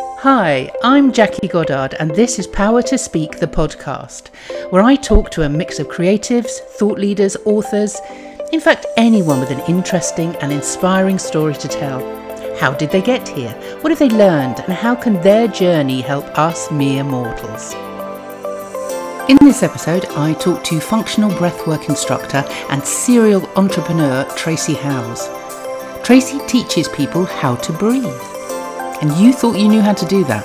Hi, I'm Jackie Goddard, and this is Power to Speak, the podcast, where I talk to a mix of creatives, thought leaders, authors, in fact, anyone with an interesting and inspiring story to tell. How did they get here? What have they learned? And how can their journey help us mere mortals? In this episode, I talk to functional breathwork instructor and serial entrepreneur Tracy Howes. Tracy teaches people how to breathe. And you thought you knew how to do that.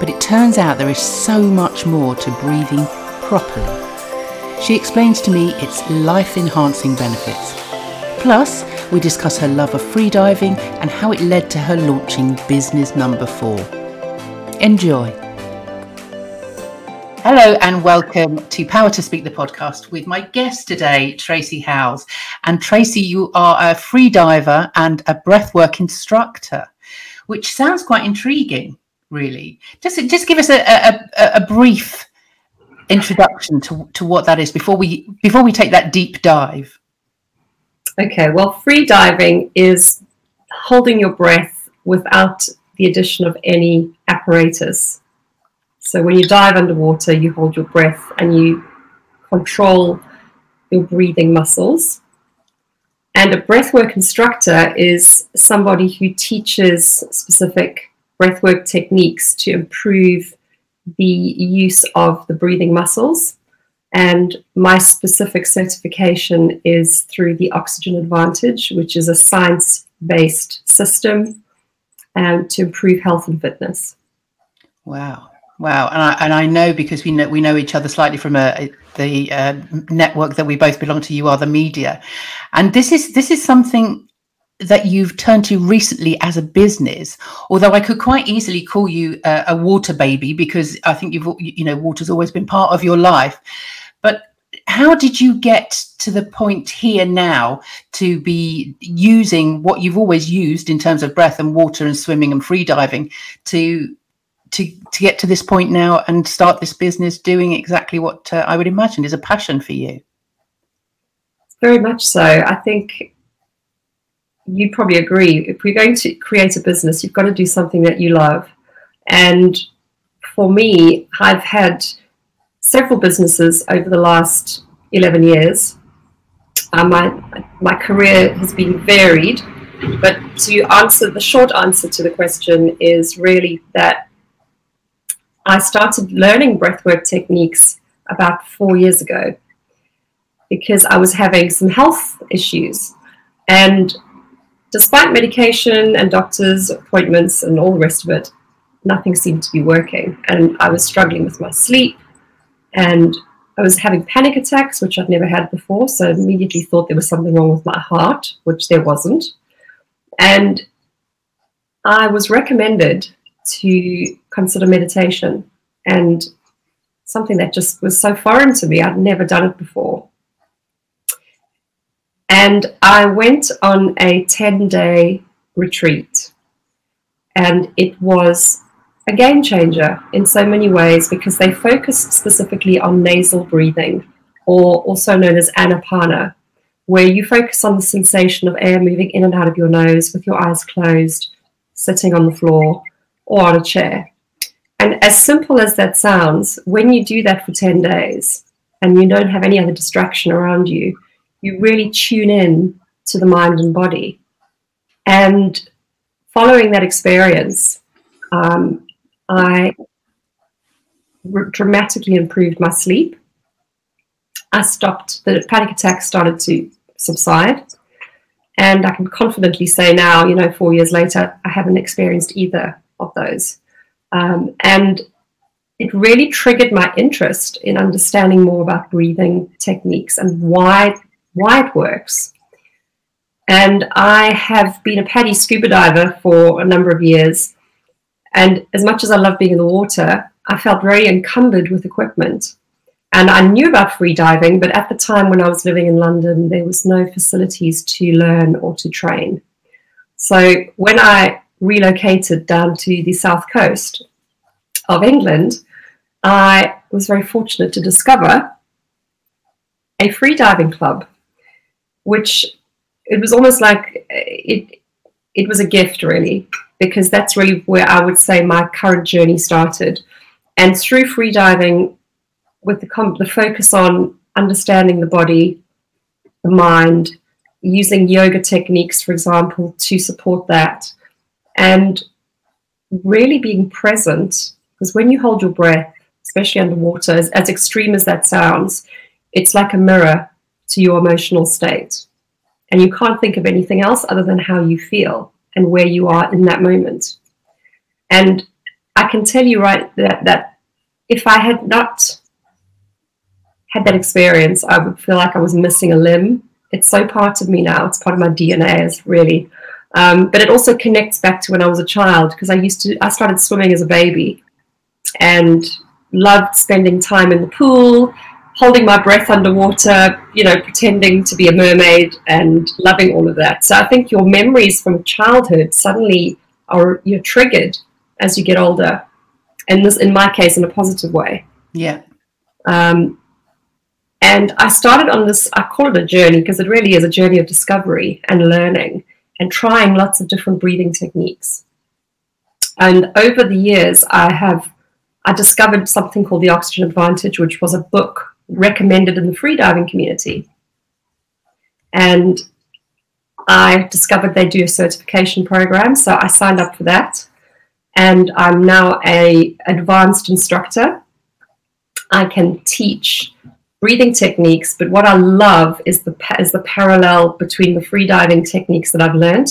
But it turns out there is so much more to breathing properly. She explains to me its life enhancing benefits. Plus, we discuss her love of freediving and how it led to her launching business number four. Enjoy. Hello and welcome to Power to Speak the podcast with my guest today, Tracy Howes. And Tracy, you are a freediver and a breathwork instructor, which sounds quite intriguing, really. Just, just give us a, a, a brief introduction to, to what that is before we before we take that deep dive. Okay, well, free diving is holding your breath without the addition of any apparatus. So when you dive underwater, you hold your breath and you control your breathing muscles. And a breathwork instructor is somebody who teaches specific breathwork techniques to improve the use of the breathing muscles. And my specific certification is through the Oxygen Advantage, which is a science based system um, to improve health and fitness. Wow. Wow, and I and I know because we know we know each other slightly from a, the uh, network that we both belong to. You are the media, and this is this is something that you've turned to recently as a business. Although I could quite easily call you a, a water baby because I think you've you know water's always been part of your life. But how did you get to the point here now to be using what you've always used in terms of breath and water and swimming and free diving to to to get to this point now and start this business doing exactly what uh, I would imagine is a passion for you. Very much so. I think you'd probably agree. If we're going to create a business, you've got to do something that you love. And for me, I've had several businesses over the last 11 years. Uh, my, my career has been varied, but to answer the short answer to the question is really that I started learning breathwork techniques about four years ago because I was having some health issues. And despite medication and doctor's appointments and all the rest of it, nothing seemed to be working. And I was struggling with my sleep and I was having panic attacks, which I'd never had before. So I immediately thought there was something wrong with my heart, which there wasn't. And I was recommended to consider meditation and something that just was so foreign to me. I'd never done it before. And I went on a 10 day retreat, and it was a game changer in so many ways because they focused specifically on nasal breathing, or also known as anapana, where you focus on the sensation of air moving in and out of your nose with your eyes closed, sitting on the floor or on a chair. And as simple as that sounds, when you do that for 10 days and you don't have any other distraction around you, you really tune in to the mind and body. And following that experience, um, I dramatically improved my sleep. I stopped, the panic attacks started to subside. And I can confidently say now, you know, four years later, I haven't experienced either of those. Um, and it really triggered my interest in understanding more about breathing techniques and why, why it works. And I have been a PADI scuba diver for a number of years. And as much as I love being in the water, I felt very encumbered with equipment. And I knew about free diving, but at the time when I was living in London, there was no facilities to learn or to train. So when I relocated down to the south coast of England, I was very fortunate to discover a free diving club, which it was almost like uh, it it was a gift really. because that's really where I would say my current journey started. And through free diving, with the, com- the focus on understanding the body, the mind, using yoga techniques, for example, to support that, and really being present. Because when you hold your breath, especially underwater, as, as extreme as that sounds, it's like a mirror to your emotional state. And you can't think of anything else other than how you feel and where you are in that moment. And I can tell you right that, that if I had not had that experience, I would feel like I was missing a limb. It's so part of me now. It's part of my DNA. Is really, um, but it also connects back to when I was a child because I used to. I started swimming as a baby, and loved spending time in the pool, holding my breath underwater. You know, pretending to be a mermaid and loving all of that. So I think your memories from childhood suddenly are you're triggered as you get older, and this, in my case, in a positive way. Yeah. Um, and I started on this, I call it a journey because it really is a journey of discovery and learning and trying lots of different breathing techniques. And over the years, I have I discovered something called the Oxygen Advantage, which was a book recommended in the freediving community. And I discovered they do a certification program, so I signed up for that. And I'm now a advanced instructor. I can teach breathing techniques, but what I love is the is the parallel between the freediving techniques that I've learned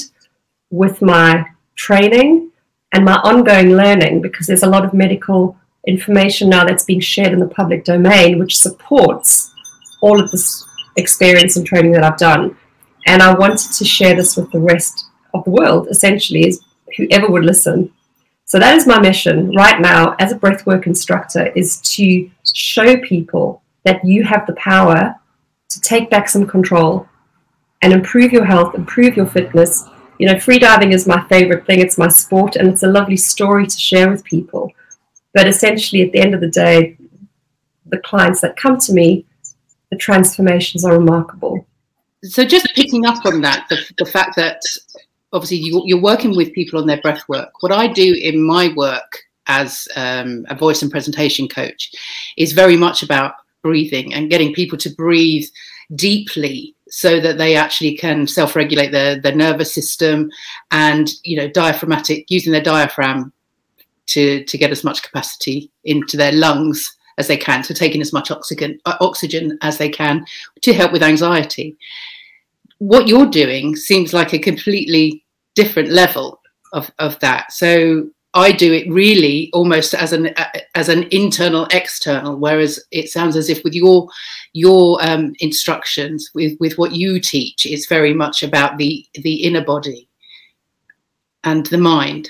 with my training and my ongoing learning because there's a lot of medical information now that's being shared in the public domain which supports all of this experience and training that I've done. And I wanted to share this with the rest of the world, essentially, is whoever would listen. So that is my mission right now as a breathwork instructor is to show people that you have the power to take back some control and improve your health, improve your fitness. You know, freediving is my favorite thing. It's my sport and it's a lovely story to share with people. But essentially, at the end of the day, the clients that come to me, the transformations are remarkable. So, just picking up on that, the, the fact that obviously you, are working with people on their breath work. What I do in my work as um, a voice and presentation coach is very much about breathing and getting people to breathe deeply so that they actually can self-regulate their, their nervous system and you know diaphragmatic using their diaphragm to to get as much capacity into their lungs as they can so taking as much oxygen uh, oxygen as they can to help with anxiety. What you're doing seems like a completely different level of, of that. So I do it really almost as an as an internal external, whereas it sounds as if with your your um, instructions, with with what you teach, it's very much about the the inner body and the mind.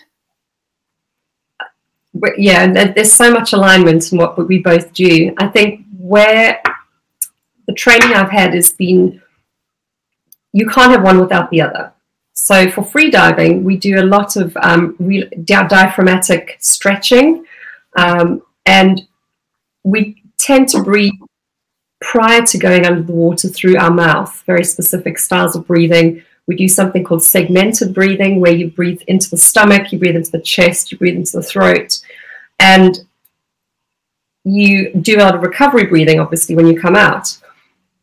Yeah, there's so much alignment in what we both do. I think where the training I've had has been, you can't have one without the other so for free diving, we do a lot of um, re- diaphragmatic stretching, um, and we tend to breathe prior to going under the water through our mouth. Very specific styles of breathing. We do something called segmented breathing, where you breathe into the stomach, you breathe into the chest, you breathe into the throat, and you do a lot of recovery breathing, obviously, when you come out.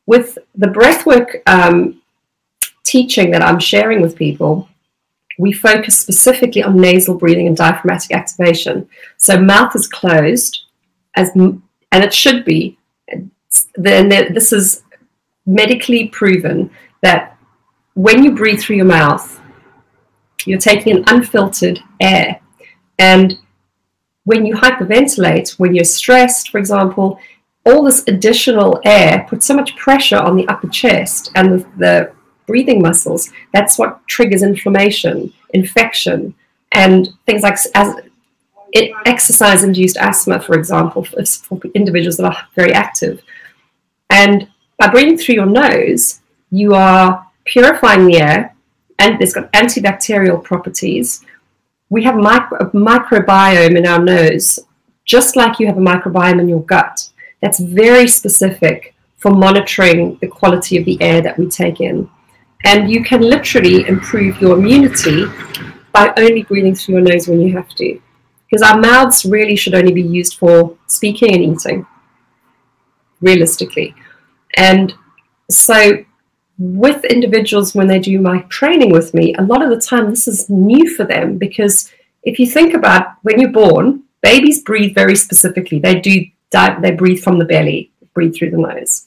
With the breathwork um, teaching that I'm sharing with people, we focus specifically on nasal breathing and diaphragmatic activation. So mouth is closed, as and it should be. Then this is medically proven that when you breathe through your mouth, you're taking in unfiltered air, and when you hyperventilate, when you're stressed, for example, all this additional air puts so much pressure on the upper chest and the, the breathing muscles. That's what triggers inflammation, infection, and things like as exercise induced asthma, for example, for, for individuals that are very active. And by breathing through your nose, you are purifying the air, and it's got antibacterial properties. We have micro, a microbiome in our nose, just like you have a microbiome in your gut. That's very specific for monitoring the quality of the air that we take in and you can literally improve your immunity by only breathing through your nose when you have to. Because our mouths really should only be used for speaking and eating, realistically. And so, with individuals, when they do my training with me, a lot of the time this is new for them because if you think about when you're born, babies breathe very specifically. They do they breathe from the belly, breathe through the nose.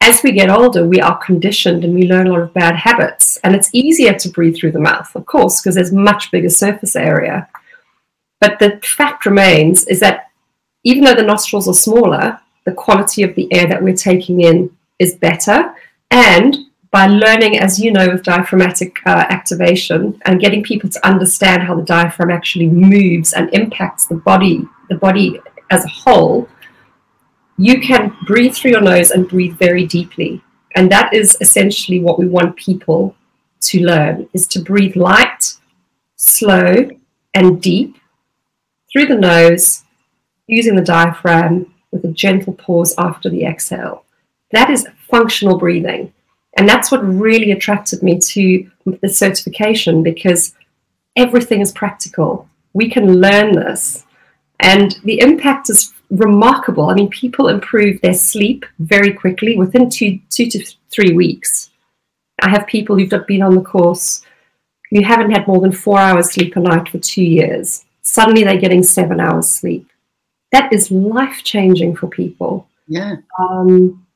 As we get older, we are conditioned and we learn a lot of bad habits. And it's easier to breathe through the mouth, of course, because there's much bigger surface area. But the fact remains is that even though the nostrils are smaller, the quality of the air that we're taking in is better. And by learning, as you know, with diaphragmatic uh, activation and getting people to understand how the diaphragm actually moves and impacts the body, the body as a whole, you can breathe through your nose and breathe very deeply. And that is essentially what we want people to learn is to breathe light, slow, and deep through the nose, using the diaphragm with a gentle pause after the exhale. That is functional breathing. And that's what really attracted me to the certification because everything is practical. We can learn this. And the impact is remarkable. I mean, people improve their sleep very quickly within two, two to three weeks. I have people who've been on the course who haven't had more than four hours sleep a night for two years. Suddenly they're getting seven hours sleep. That is life changing for people. Yeah. Um,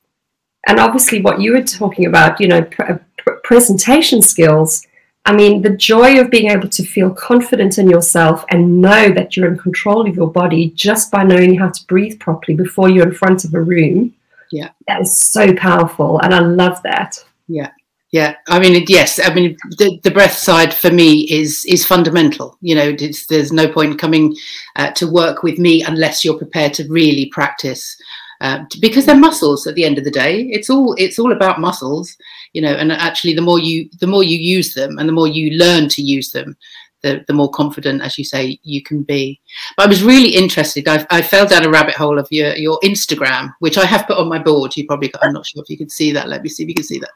and obviously, what you were talking about, you know, pr- pr- presentation skills. I mean, the joy of being able to feel confident in yourself and know that you're in control of your body just by knowing how to breathe properly before you're in front of a room. Yeah. That is so powerful. And I love that. Yeah. Yeah, I mean, yes, I mean, the, the breath side for me is is fundamental. You know, there's no point coming uh, to work with me unless you're prepared to really practice uh, because they're muscles at the end of the day it's all it's all about muscles you know and actually the more you the more you use them and the more you learn to use them the, the more confident as you say you can be but i was really interested I, I fell down a rabbit hole of your your instagram which i have put on my board you probably i'm not sure if you can see that let me see if you can see that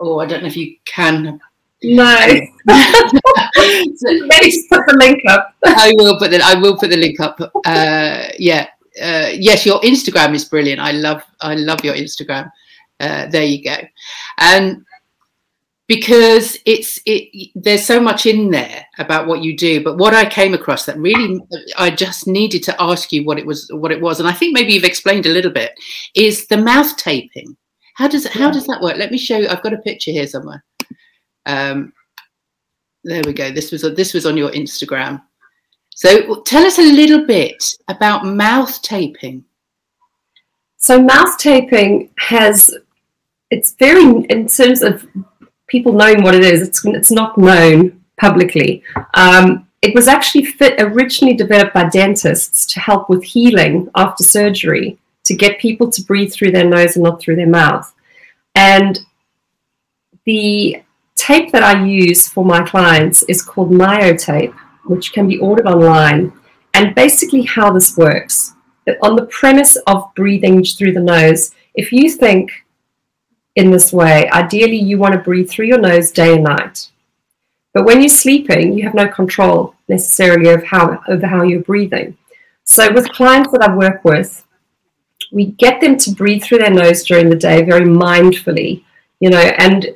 oh i don't know if you can no. Maybe put the link up. I will put the I will put the link up. Uh, yeah, uh, yes, your Instagram is brilliant. I love I love your Instagram. Uh, there you go, and because it's it there's so much in there about what you do but what i came across that really i just needed to ask you what it was what it was. And i think maybe you've explained a little bit is the mouth taping. How does how does that work? Let me show you. I've got a picture here somewhere. Um there we go. This was this was on your instagram. So tell us a little bit about mouth taping. So mouth taping has it's very in terms of people knowing what it is. It's it's not known publicly. Um, it was actually fit, originally developed by dentists to help with healing after surgery to get people to breathe through their nose and not through their mouth. And the tape that I use for my clients is called MyoTape which can be ordered online. And basically, how this works on the premise of breathing through the nose, if you think in this way, ideally you want to breathe through your nose day and night. But when you're sleeping, you have no control necessarily of how, over how you're breathing. So, with clients that I work with, we get them to breathe through their nose during the day very mindfully, you know, and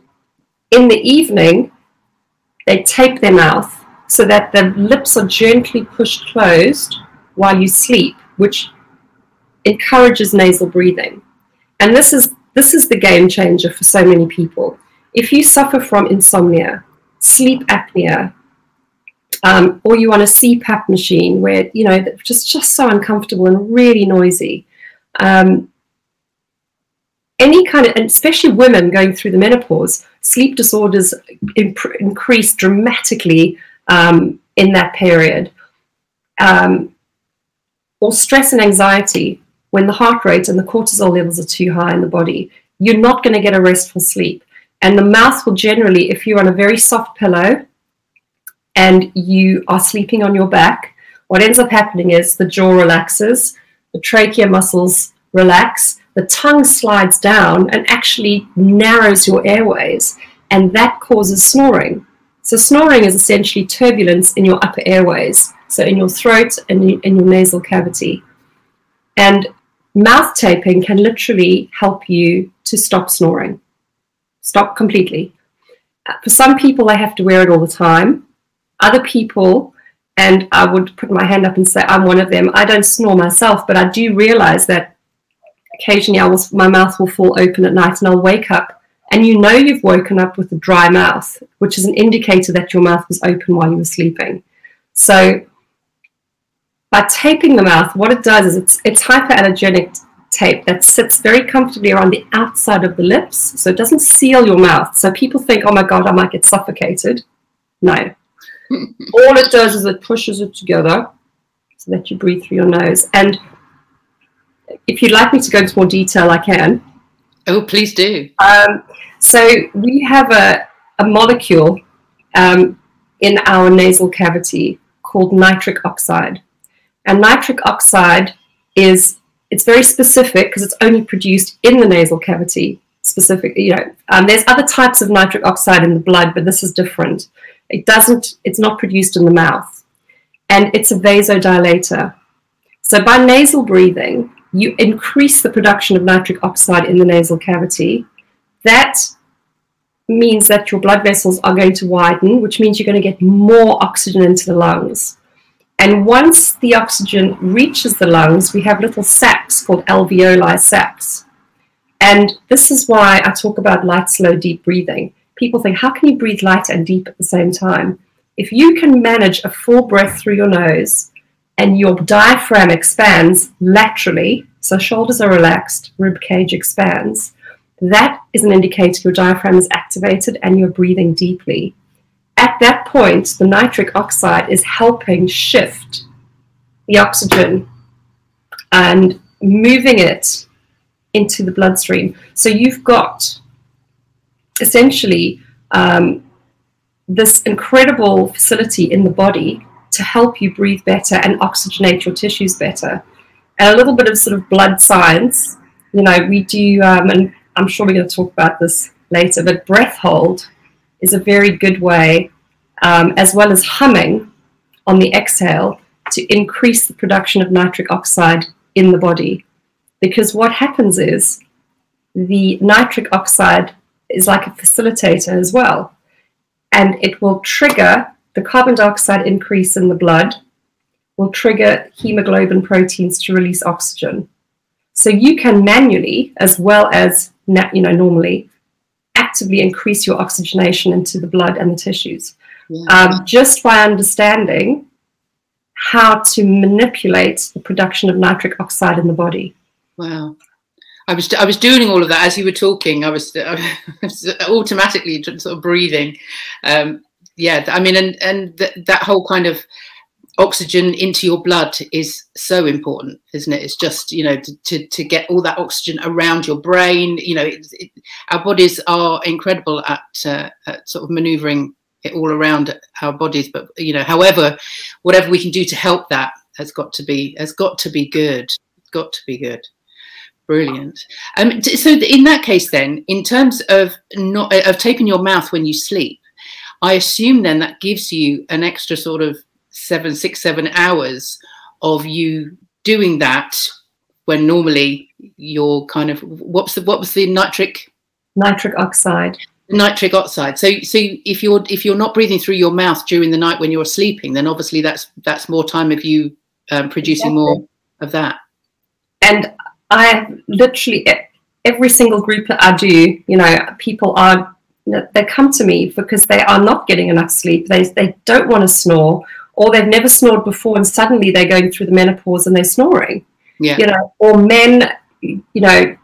in the evening, they tape their mouth so that the lips are gently pushed closed while you sleep, which encourages nasal breathing. And this is this is the game changer for so many people. If you suffer from insomnia, sleep apnea, um, or you on a CPAP machine where you know just just so uncomfortable and really noisy, um, any kind of, and especially women going through the menopause, sleep disorders imp- increase dramatically um, in that period. Um, or stress and anxiety, when the heart rate and the cortisol levels are too high in the body, you're not going to get a restful sleep. And the mouth will generally, if you're on a very soft pillow and you are sleeping on your back, what ends up happening is the jaw relaxes, the trachea muscles relax, the tongue slides down and actually narrows your airways, and that causes snoring. So snoring is essentially turbulence in your upper airways, so in your throat and in your nasal cavity. And mouth taping can literally help you to stop snoring, stop completely. Uh, for some people, they have to wear it all the time. Other people, and I would put my hand up and say I'm one of them. I don't snore myself, but I do realize that occasionally I will, my mouth will fall open at night and I'll wake up and you know you've woken up with a dry mouth, which is an indicator that your mouth was open while you were sleeping. So by taping the mouth, what it does is it's, it's hyperallergenic tape that sits very comfortably around the outside of the lips, so it doesn't seal your mouth. So people think, oh my God, I might get suffocated. No. All it does is it pushes it together so that you breathe through your nose. And if you'd like me to go into more detail, I can. Oh, please do. Um, so we have a, a molecule um, in our nasal cavity called nitric oxide. And nitric oxide is it's very specific because it's only produced in the nasal cavity. Specific, you know, um, there's other types of nitric oxide in the blood, but this is different. It doesn't. It's not produced in the mouth, and it's a vasodilator. So by nasal breathing, you increase the production of nitric oxide in the nasal cavity. That means that your blood vessels are going to widen, which means you're going to get more oxygen into the lungs. And once the oxygen reaches the lungs, we have little sacs called alveoli sacs. And this is why I talk about light, slow, deep breathing. People think, how can you breathe light and deep at the same time? If you can manage a full breath through your nose and your diaphragm expands laterally, so shoulders are relaxed, rib cage expands, that is an indicator your diaphragm is activated and you're breathing deeply at that point, the nitric oxide is helping shift the oxygen and moving it into the bloodstream. So you've got essentially um, this incredible facility in the body to help you breathe better and oxygenate your tissues better. And a little bit of sort of blood science, you know, we do, um, and I'm sure we're going to talk about this later, but breath hold is a very good way, um, as well as humming on the exhale, to increase the production of nitric oxide in the body. Because what happens is the nitric oxide is like a facilitator as well, and it will trigger the carbon dioxide increase in the blood, will trigger hemoglobin proteins to release oxygen. So you can manually, as well as you know normally, actively increase your oxygenation into the blood and the tissues yeah. um, just by understanding how to manipulate the production of nitric oxide in the body. Wow. I was I was doing all of that as you were talking. I was, I was automatically sort of breathing. Um, yeah, I mean, and and th- that whole kind of oxygen into your blood is so important, isn't it? It's just you know to, to, to get all that oxygen around your brain. You know, it, it, our bodies are incredible at, uh, at sort of manoeuvring it all around our bodies. But you know, however, whatever we can do to help that has got to be has got to be good. It's got to be good. Brilliant. Um, so in that case, then, in terms of not of taping your mouth when you sleep, I assume then that gives you an extra sort of seven, six, seven hours of you doing that when normally you're kind of what's the what was the nitric? Nitric oxide. Nitric oxide. So so if you're if you're not breathing through your mouth during the night when you're sleeping then obviously that's that's more time of you um, producing exactly. more of that. And i literally every single group that i do you know people are they come to me because they are not getting enough sleep. They, they don't want to snore or they've never snored before and suddenly they're going through the menopause and they're snoring. Yeah. You know, or men, you know,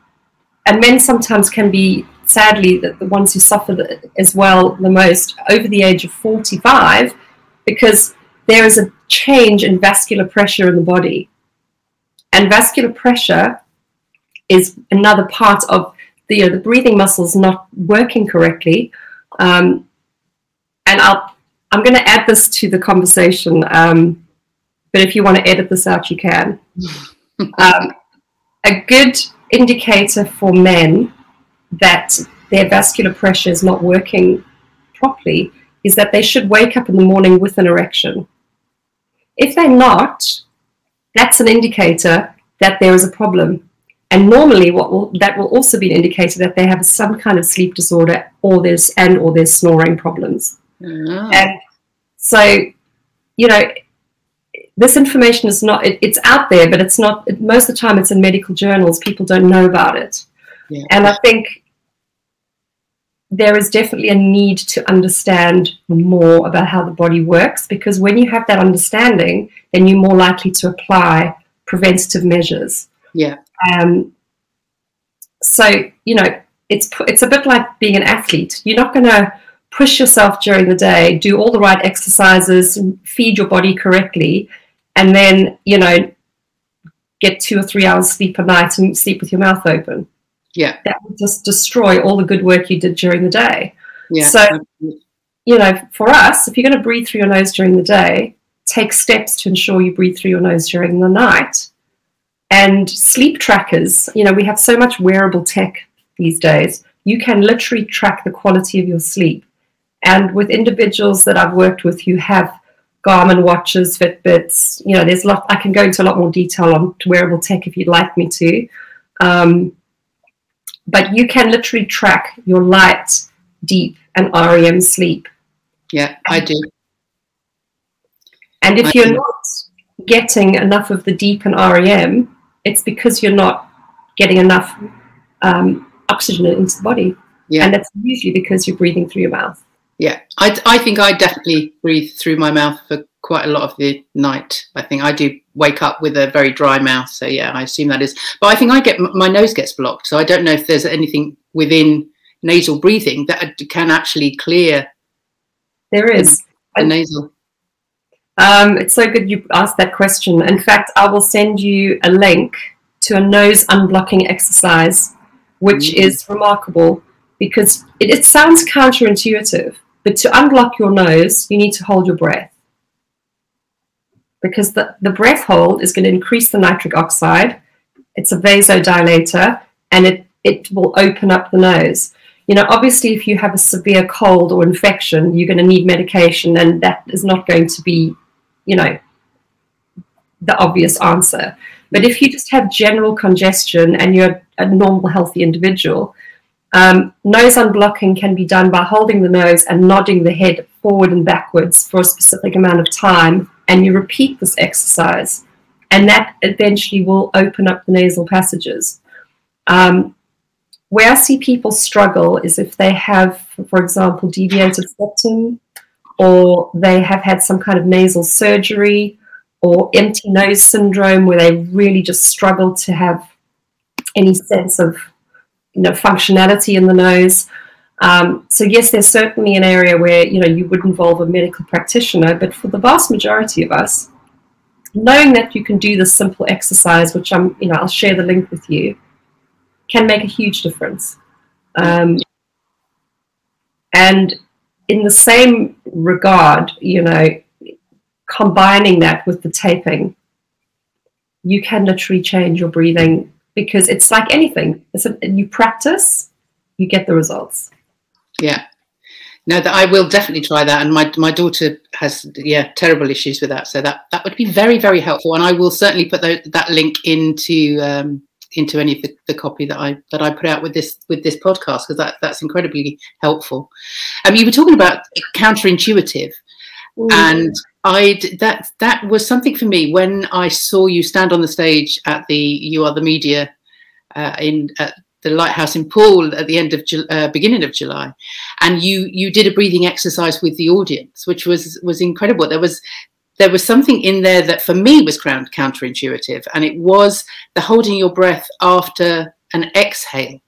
and men sometimes can be sadly the, the ones who suffer the, as well the most over the age of 45 because there is a change in vascular pressure in the body. And vascular pressure is another part of the, you know, the breathing muscles not working correctly. Um, and I'll I'm going to add this to the conversation, um, but if you want to edit this out, you can. um, a good indicator for men that their vascular pressure is not working properly is that they should wake up in the morning with an erection. If they're not, that's an indicator that there is a problem. And normally, what will that will also be an indicator that they have some kind of sleep disorder, or there's and or there's snoring problems. Oh. And so, you know, this information is not it, it's out there, but it's not. It, most of the time, it's in medical journals. People don't know about it, Yeah. and I think there is definitely a need to understand more about how the body works because when you have that understanding, then you're more likely to apply preventative measures. yeah. Um, so you know, it's it's a bit like being an athlete. You're not going to push yourself during the day, do all the right exercises, feed your body correctly, and then you know get two or three hours sleep a night and sleep with your mouth open. Yeah. That would just destroy all the good work you did during the day. Yeah. So- You know, for us, if you're going to breathe through your nose during the day, take steps to ensure you breathe through your nose during the night. And sleep trackers, you know, we have so much wearable tech these days. You can literally track the quality of your sleep. And with individuals that I've worked with who have Garmin watches, Fitbits, you know, there's a lot, I can go into a lot more detail on wearable tech if you'd like me to. Um, but you can literally track your light, deep, and REM sleep. yeah, I do. And if I you're see. not getting enough of the deep and REM, it's because you're not getting enough um, oxygen into the body. Yeah. And that's usually because you're breathing through your mouth. Yeah, I, I think I definitely breathe through my mouth for quite a lot of the night. I think I do wake up with a very dry mouth. So yeah, I assume that is. But I think I get my nose gets blocked. So I don't know if there's anything within nasal breathing that can actually clear There is. the nasal. Um, it's so good you asked that question. In fact, I will send you a link to a nose unblocking exercise, which Mm. is remarkable because it, it sounds counterintuitive, but to unblock your nose, you need to hold your breath. Because the, the breath hold is going to increase the nitric oxide, it's a vasodilator, and it, it will open up the nose. You know, obviously, if you have a severe cold or infection, you're going to need medication, and that is not going to be you know, the obvious answer. But if you just have general congestion and you're a normal, healthy individual, um, nose unblocking can be done by holding the nose and nodding the head forward and backwards for a specific amount of time. And you repeat this exercise, and that eventually will open up the nasal passages. Um, where I see people struggle is if they have, for example, deviated septum or they have had some kind of nasal surgery or empty nose syndrome where they really just struggle to have any sense of you know functionality in the nose. Um, so yes there's certainly an area where you know you would involve a medical practitioner but for the vast majority of us knowing that you can do this simple exercise which i'm you know i'll share the link with you can make a huge difference. Um, and in the same regard, you know, combining that with the taping, you can literally change your breathing because it's like anything. It's a, you practice, you get the results. Yeah. No, that I will definitely try that. And my my daughter has yeah terrible issues with that, so that that would be very very helpful. And I will certainly put tho- that link into um, into any of the, the copy that I that I put out with this with this podcast because that that's incredibly helpful. Um, you were talking about counterintuitive, and I that that was something for me when I saw you stand on the stage at the You Are the Media uh, in at the Lighthouse in Poole at the end of Ju- uh, beginning of July, and you you did a breathing exercise with the audience, which was was incredible. There was there was something in there that for me was counterintuitive, and it was the holding your breath after an exhale.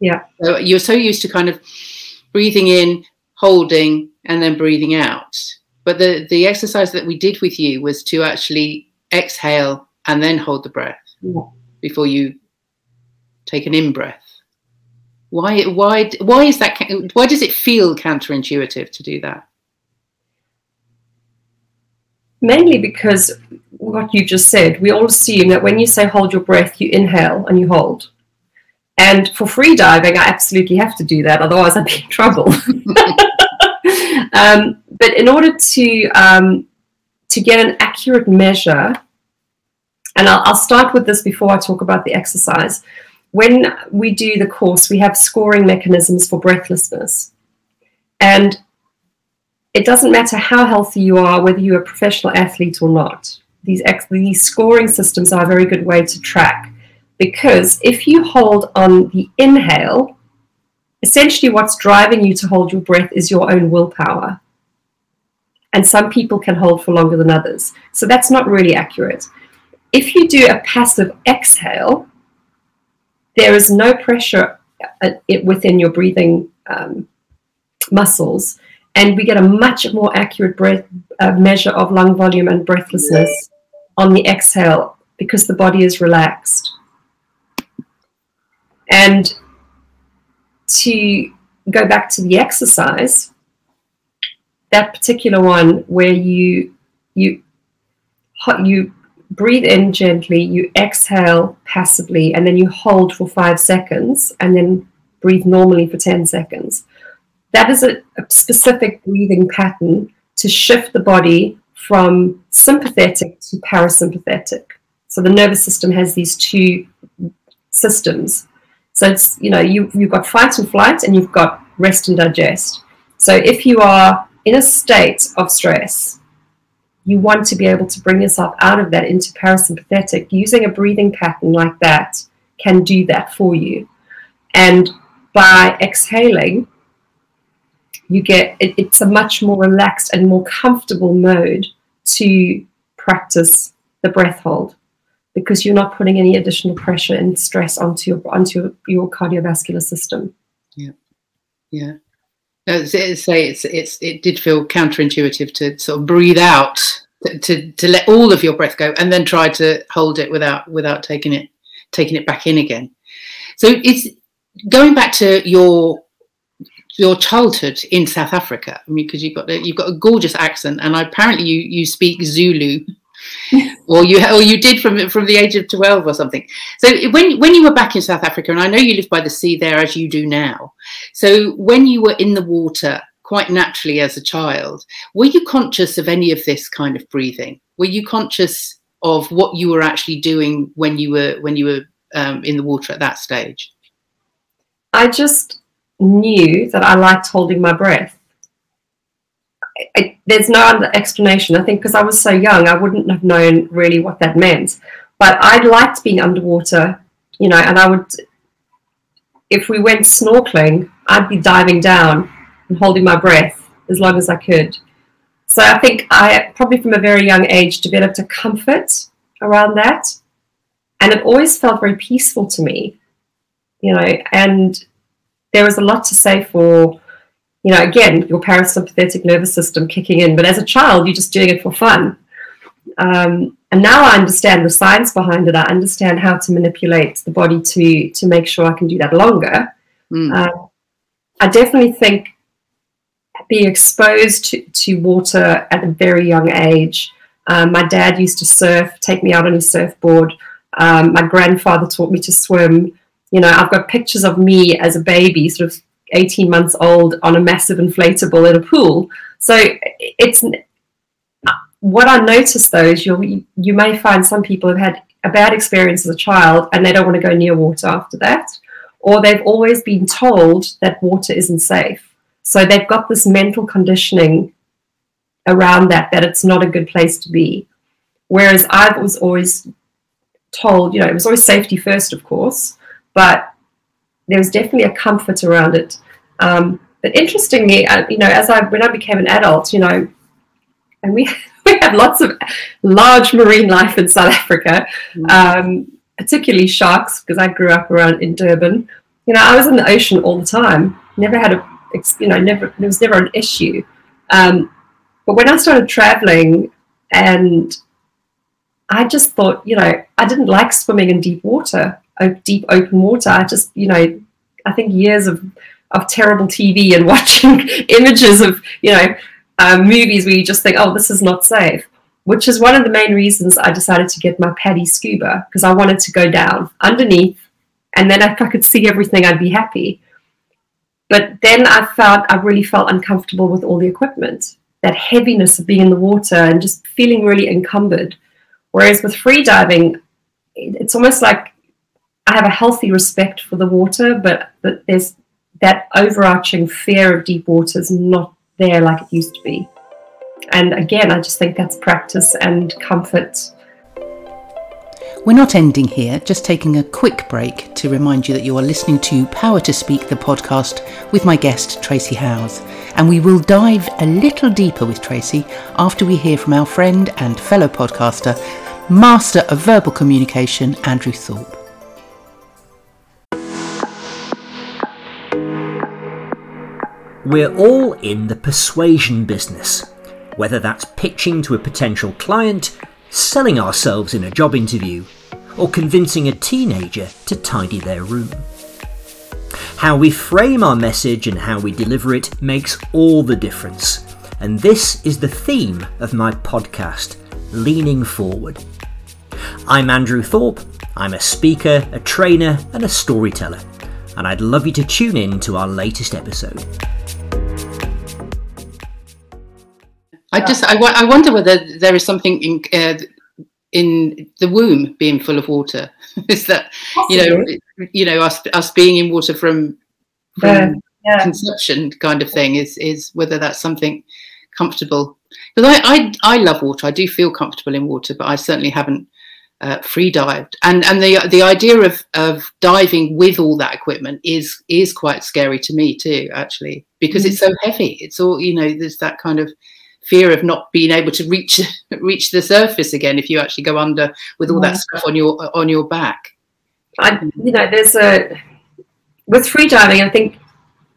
Yeah. So you're so used to kind of breathing in, holding, and then breathing out. But the the exercise that we did with you was to actually exhale and then hold the breath Yeah. before you take an in breath. Why why why is that why does it feel counterintuitive to do that? Mainly because what you just said, we all assume that when you say hold your breath, you inhale and you hold. And for free diving, I absolutely have to do that, otherwise I'd be in trouble. Um, but in order to um, to get an accurate measure, and I'll, I'll start with this before I talk about the exercise. When we do the course, we have scoring mechanisms for breathlessness, and it doesn't matter how healthy you are, whether you're a professional athlete or not. These, ex- these scoring systems are a very good way to track because if you hold on the inhale, essentially what's driving you to hold your breath is your own willpower. And some people can hold for longer than others. So that's not really accurate. If you do a passive exhale, there is no pressure uh, within your breathing um, muscles and we get a much more accurate breath uh, measure of lung volume and breathlessness on the exhale because the body is relaxed. And to go back to the exercise, that particular one where you you you breathe in gently, you exhale passively, and then you hold for five seconds, and then breathe normally for ten seconds that is a, a specific breathing pattern to shift the body from sympathetic to parasympathetic. So the nervous system has these two systems. So it's you know you you've got fight and flight and you've got rest and digest. So if you are in a state of stress, you want to be able to bring yourself out of that into parasympathetic. Using a breathing pattern like that can do that for you. And by exhaling, you get it, it's a much more relaxed and more comfortable mode to practice the breath hold because you're not putting any additional pressure and stress onto your onto your, cardiovascular system. Yeah, yeah. say it's it's it did feel counterintuitive to sort of breathe out to, to, to let all of your breath go and then try to hold it without without taking it taking it back in again. So it's going back to your your childhood in South Africa? I mean, because you've got a, you've got a gorgeous accent, and apparently you you speak Zulu, or you or you did from from the age of twelve or something. So when when you were back in South Africa, and I know you live by the sea there as you do now. So when you were in the water, quite naturally as a child, were you conscious of any of this kind of breathing? Were you conscious of what you were actually doing when you were when you were um, in the water at that stage? I just knew that I liked holding my breath. There's no other explanation. I think because I was so young, I wouldn't have known really what that meant. But I liked being underwater, you know, and I would, if we went snorkeling, I'd be diving down and holding my breath as long as I could. So I think I probably from a very young age developed a comfort around that. And it always felt very peaceful to me, you know, and there was a lot to say for, you know, again, your parasympathetic nervous system kicking in. But as a child, you're just doing it for fun. Um, and now I understand the science behind it. I understand how to manipulate the body to to make sure I can do that longer. Mm. Uh, I definitely think being exposed to, to water at a very young age. Um, my dad used to surf, take me out on his surfboard. Um, my grandfather taught me to swim. You know, I've got pictures of me as a baby, sort of 18 months old, on a massive inflatable in a pool. So it's what I noticed though is you you may find some people have had a bad experience as a child and they don't want to go near water after that, or they've always been told that water isn't safe. So they've got this mental conditioning around that that it's not a good place to be. Whereas I was always told, you know, it was always safety first, of course, but there was definitely a comfort around it. Um, but interestingly, uh, you know, as I when I became an adult, you know, and we we have lots of large marine life in South Africa, mm. um, particularly sharks, because I grew up around in Durban. You know, I was in the ocean all the time. Never had a, you know, never there was never an issue. Um, but when I started traveling, and I just thought, you know, I didn't like swimming in deep water deep open water. I just, you know, I think years of, of terrible TV and watching images of, you know, um, movies where you just think, oh, this is not safe, which is one of the main reasons I decided to get my PADI scuba because I wanted to go down underneath and then if I could see everything, I'd be happy. but then I felt I really felt uncomfortable with all the equipment, that heaviness of being in the water and just feeling really encumbered. Whereas with free diving, it's almost like I have a healthy respect for the water, but, but there's that overarching fear of deep water is not there like it used to be. And again, I just think that's practice and comfort. We're not ending here, just taking a quick break to remind you that you are listening to Power to Speak, the podcast, with my guest, Tracy Howes. And we will dive a little deeper with Tracy after we hear from our friend and fellow podcaster, master of verbal communication, Andrew Thorpe. We're all in the persuasion business, whether that's pitching to a potential client, selling ourselves in a job interview, or convincing a teenager to tidy their room. How we frame our message and how we deliver it makes all the difference, and this is the theme of my podcast, Leaning Forward. I'm Andrew Thorpe, I'm a speaker, a trainer, and a storyteller, and I'd love you to tune in to our latest episode. I just I, I wonder whether there is something in uh, in the womb being full of water. is that Possibly. you know you know us us being in water from from yeah, yeah. conception kind of thing is is whether that's something comfortable because I, I I love water. I do feel comfortable in water, but I certainly haven't uh, free dived. And and the the idea of of diving with all that equipment is is quite scary to me too, actually, because mm-hmm. it's so heavy. It's all you know. There's that kind of fear of not being able to reach reach the surface again if you actually go under with all that mm. stuff on your on your back. I, you know, there's a with free diving. I think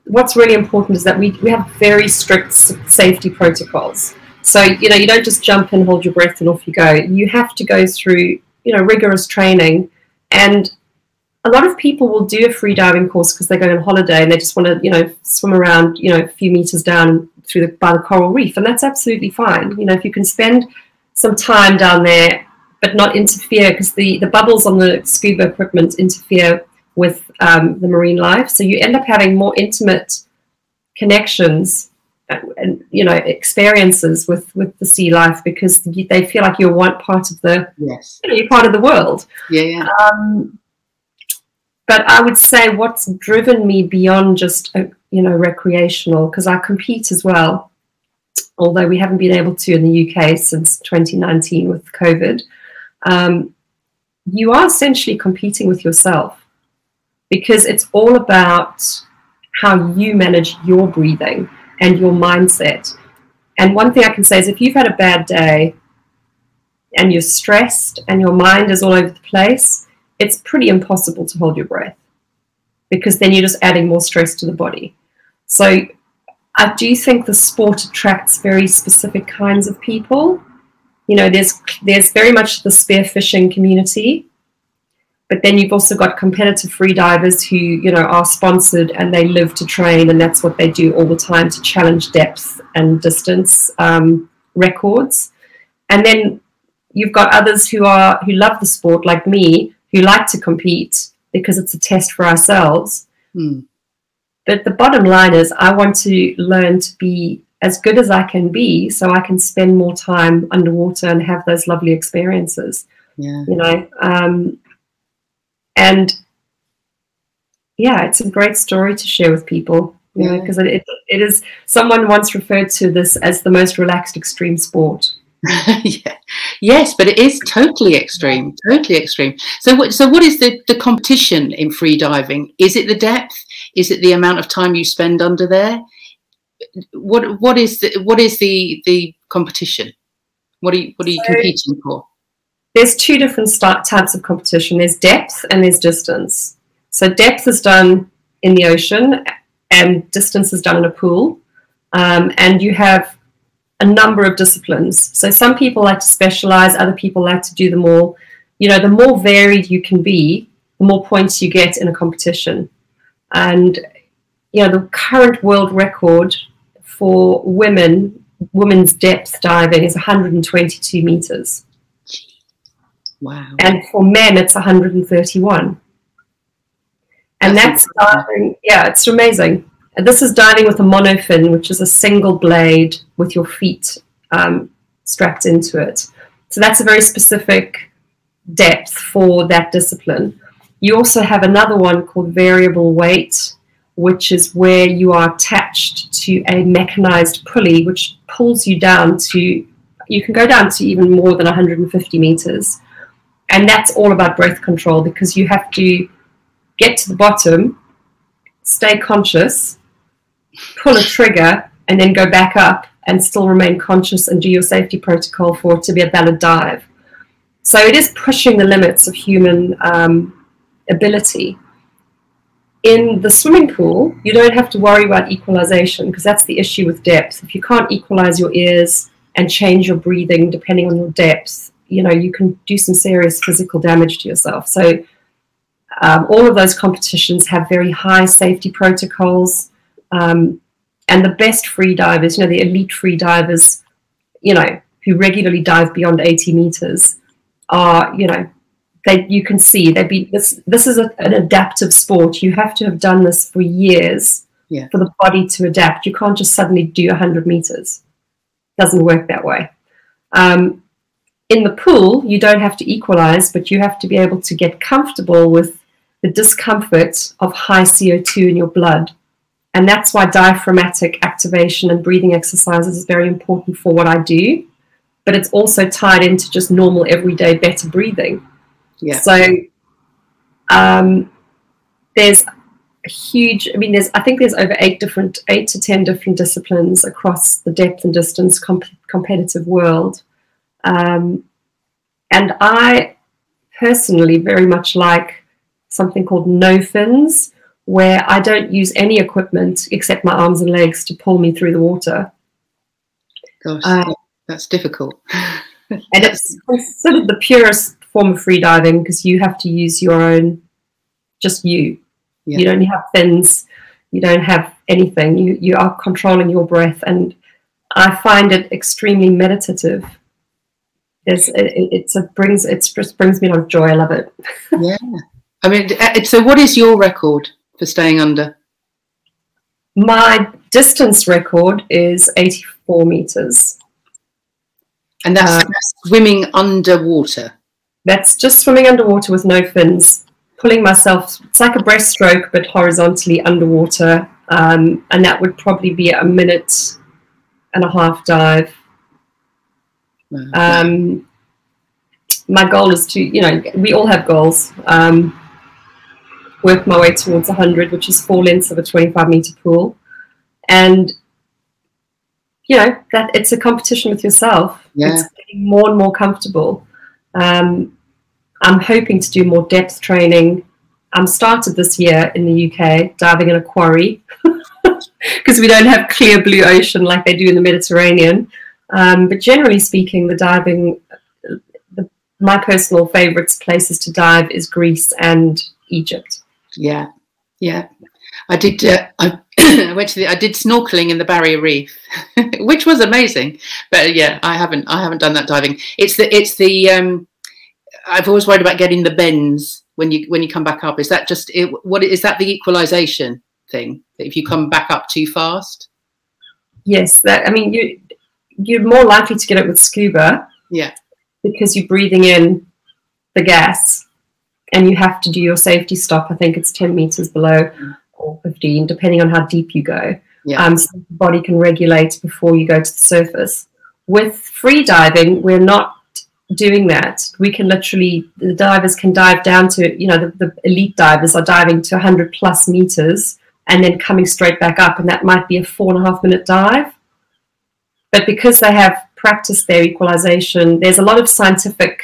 what's really important is that we we have very strict safety protocols. So you know, you don't just jump and hold your breath and off you go. You have to go through you know rigorous training, and a lot of people will do a free diving course because they're going on holiday and they just want to you know swim around you know a few meters down through the, by the coral reef, and that's absolutely fine. You know, if you can spend some time down there, but not interfere, because the, the bubbles on the scuba equipment interfere with um, the marine life, so you end up having more intimate connections uh, and you know experiences with with the sea life because they feel like you're one part of the yes you know, you're part of the world yeah, yeah. Um, but I would say what's driven me beyond just a, you know, recreational, because I compete as well, although we haven't been able to in the UK since 2019 with COVID. Um, you are essentially competing with yourself because it's all about how you manage your breathing and your mindset. And one thing I can say is if you've had a bad day and you're stressed and your mind is all over the place, it's pretty impossible to hold your breath because then you're just adding more stress to the body. So I do think the sport attracts very specific kinds of people. You know, there's there's very much the spearfishing community, but then you've also got competitive free divers who you know are sponsored and they live to train, and that's what they do all the time to challenge depth and distance um, records. And then you've got others who are who love the sport, like me, who like to compete because it's a test for ourselves. Hmm. But the bottom line is, I want to learn to be as good as I can be so I can spend more time underwater and have those lovely experiences. Yeah. You know, um, and yeah, it's a great story to share with people. You know, because it, it, it is. Someone once referred to this as the most relaxed extreme sport. yeah. Yes, but it is totally extreme, totally extreme. So, what, so what is the, the competition in free diving? Is it the depth? Is it the amount of time you spend under there? What what is the what is the the competition? What are you what are you so, competing for? There's two different start, types of competition. There's depth and there's distance. So depth is done in the ocean, and distance is done in a pool. Um, and you have a number of disciplines. So some people like to specialize, other people like to do them all. You know, the more varied you can be, the more points you get in a competition. And you know, the current world record for women, women's depth diving is 122 meters. Wow. And for men, it's 131. And that's, that's yeah, it's amazing. And this is diving with a monofin, which is a single blade with your feet um, strapped into it. So that's a very specific depth for that discipline. You also have another one called variable weight, which is where you are attached to a mechanized pulley, which pulls you down to, you can go down to even more than 150 meters. And that's all about breath control because you have to get to the bottom, stay conscious, pull a trigger, and then go back up and still remain conscious and do your safety protocol for it to be a valid dive. So it is pushing the limits of human um, ability. In the swimming pool, you don't have to worry about equalization because that's the issue with depth. If you can't equalize your ears and change your breathing depending on your depth, you know you can do some serious physical damage to yourself. So um, all of those competitions have very high safety protocols. Um, and the best free divers, you know, the elite free divers, you know, who regularly dive beyond 80 meters are, you know, they you can see they be this this is a, an adaptive sport. You have to have done this for years yeah. for the body to adapt. You can't just suddenly do 100 meters. It doesn't work that way. Um, in the pool, you don't have to equalize, but you have to be able to get comfortable with the discomfort of high CO2 in your blood and that's why diaphragmatic activation and breathing exercises is very important for what I do. But it's also tied into just normal, everyday, better breathing. Yeah. So um, there's a huge, I mean, there's, I think there's over eight different, eight to 10 different disciplines across the depth and distance comp- competitive world. Um, and I personally very much like something called no fins where I don't use any equipment except my arms and legs to pull me through the water. Gosh, uh, that's difficult. and it's considered the purest form of free diving because you have to use your own, just you. Yeah. You don't have fins, you don't have anything. You you are controlling your breath, and I find it extremely meditative. There's, it, it's a brings it just brings me a lot of joy. I love it. yeah, I mean, uh, so what is your record? For staying under? My distance record is 84 meters. And that's, uh, swimming underwater? That's just swimming underwater with no fins, pulling myself, it's like a breaststroke, but horizontally underwater. Um, and that would probably be a minute and a half dive. Um, my goal is to, you know, we all have goals. Um, work my way towards 100, which is four lengths of a 25 meter pool. And, you know, that it's a competition with yourself. Yeah. It's getting more and more comfortable. Um, I'm hoping to do more depth training. I'm started this year in the UK diving in a quarry because we don't have clear blue ocean like they do in the Mediterranean. Um, but generally speaking, the diving, the, my personal favourites places to dive is Greece and Egypt. Yeah, yeah. I did. Uh, I, I went to the. I did snorkeling in the Barrier Reef, which was amazing. But yeah, I haven't. I haven't done that diving. It's the. It's the. Um, I've always worried about getting the bends when you when you come back up. Is that just it, what is that the equalization thing? That if you come back up too fast. Yes, that. I mean, you you're more likely to get it with scuba. Yeah. Because you're breathing in the gas and you have to do your safety stop. I think it's 10 meters below or 15, depending on how deep you go. Yeah. Um, so the body can regulate before you go to the surface. With free diving, we're not doing that. We can literally, the divers can dive down to, you know, the, the elite divers are diving to 100 plus meters and then coming straight back up, and that might be a four and a half minute dive. But because they have practiced their equalization, there's a lot of scientific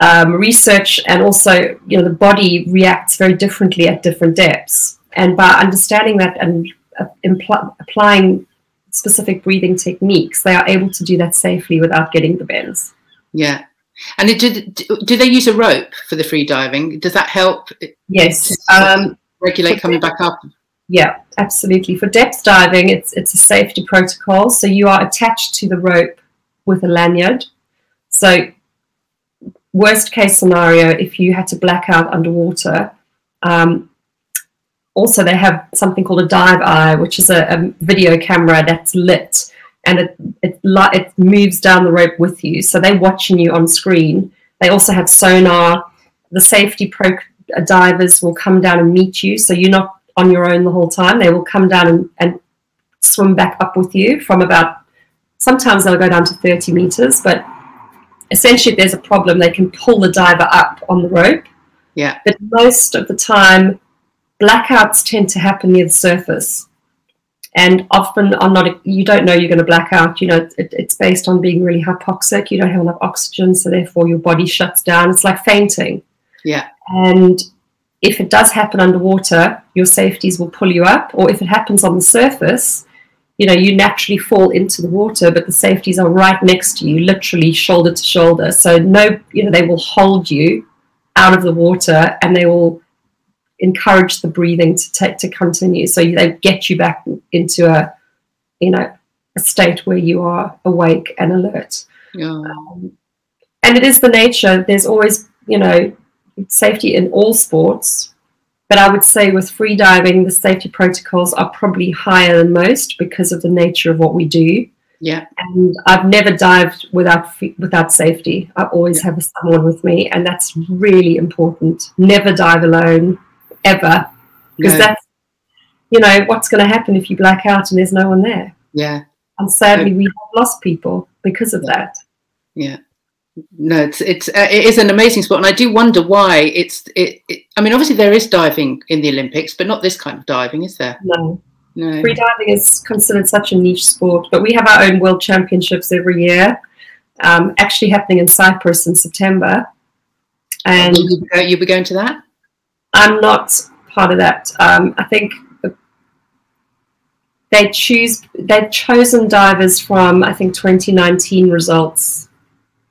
um, research and also you know the body reacts very differently at different depths. And by understanding that and uh, impl- applying specific breathing techniques they are able to do that safely without getting the bends. Yeah. And it, did do they use a rope for the free diving? Does that help? Yes um, regulate coming back up? Yeah absolutely. For depth diving it's it's a safety protocol. So you are attached to the rope with a lanyard. So worst case scenario, if you had to black out underwater, um, also they have something called a dive eye, which is a, a video camera that's lit and it, it it moves down the rope with you. So they're watching you on screen. They also have sonar. The safety pro divers will come down and meet you, so you're not on your own the whole time. They will come down and, and swim back up with you from about. Sometimes they'll go down to 30 meters, but essentially, if there's a problem, they can pull the diver up on the rope. Yeah. But most of the time, blackouts tend to happen near the surface and often are not you don't know you're going to black out you know it, it's based on being really hypoxic you don't have enough oxygen so therefore your body shuts down it's like fainting yeah and if it does happen underwater your safeties will pull you up or if it happens on the surface you know you naturally fall into the water but the safeties are right next to you literally shoulder to shoulder so no you know they will hold you out of the water and they will encourage the breathing to take to continue. So they get you back into a, you know, a state where you are awake and alert. Yeah. Um, and it is the nature. There's always, you know, safety in all sports. But I would say with free diving, the safety protocols are probably higher than most because of the nature of what we do. Yeah. And I've never dived without without safety. I always yeah. have someone with me, and that's really important. Never dive alone ever because no. that's you know what's going to happen if you black out and there's no one there yeah and sadly we have lost people because of that yeah no it's it's uh, it is an amazing sport and i do wonder why it's it, it, i mean obviously there is diving in the olympics but not this kind of diving is there? No. No. Free diving is considered such a niche sport but we have our own world championships every year um, actually happening in cyprus in september. And you'll be, going to that? I'm not part of that. Um, I think they choose they've chosen divers from I think 2019 results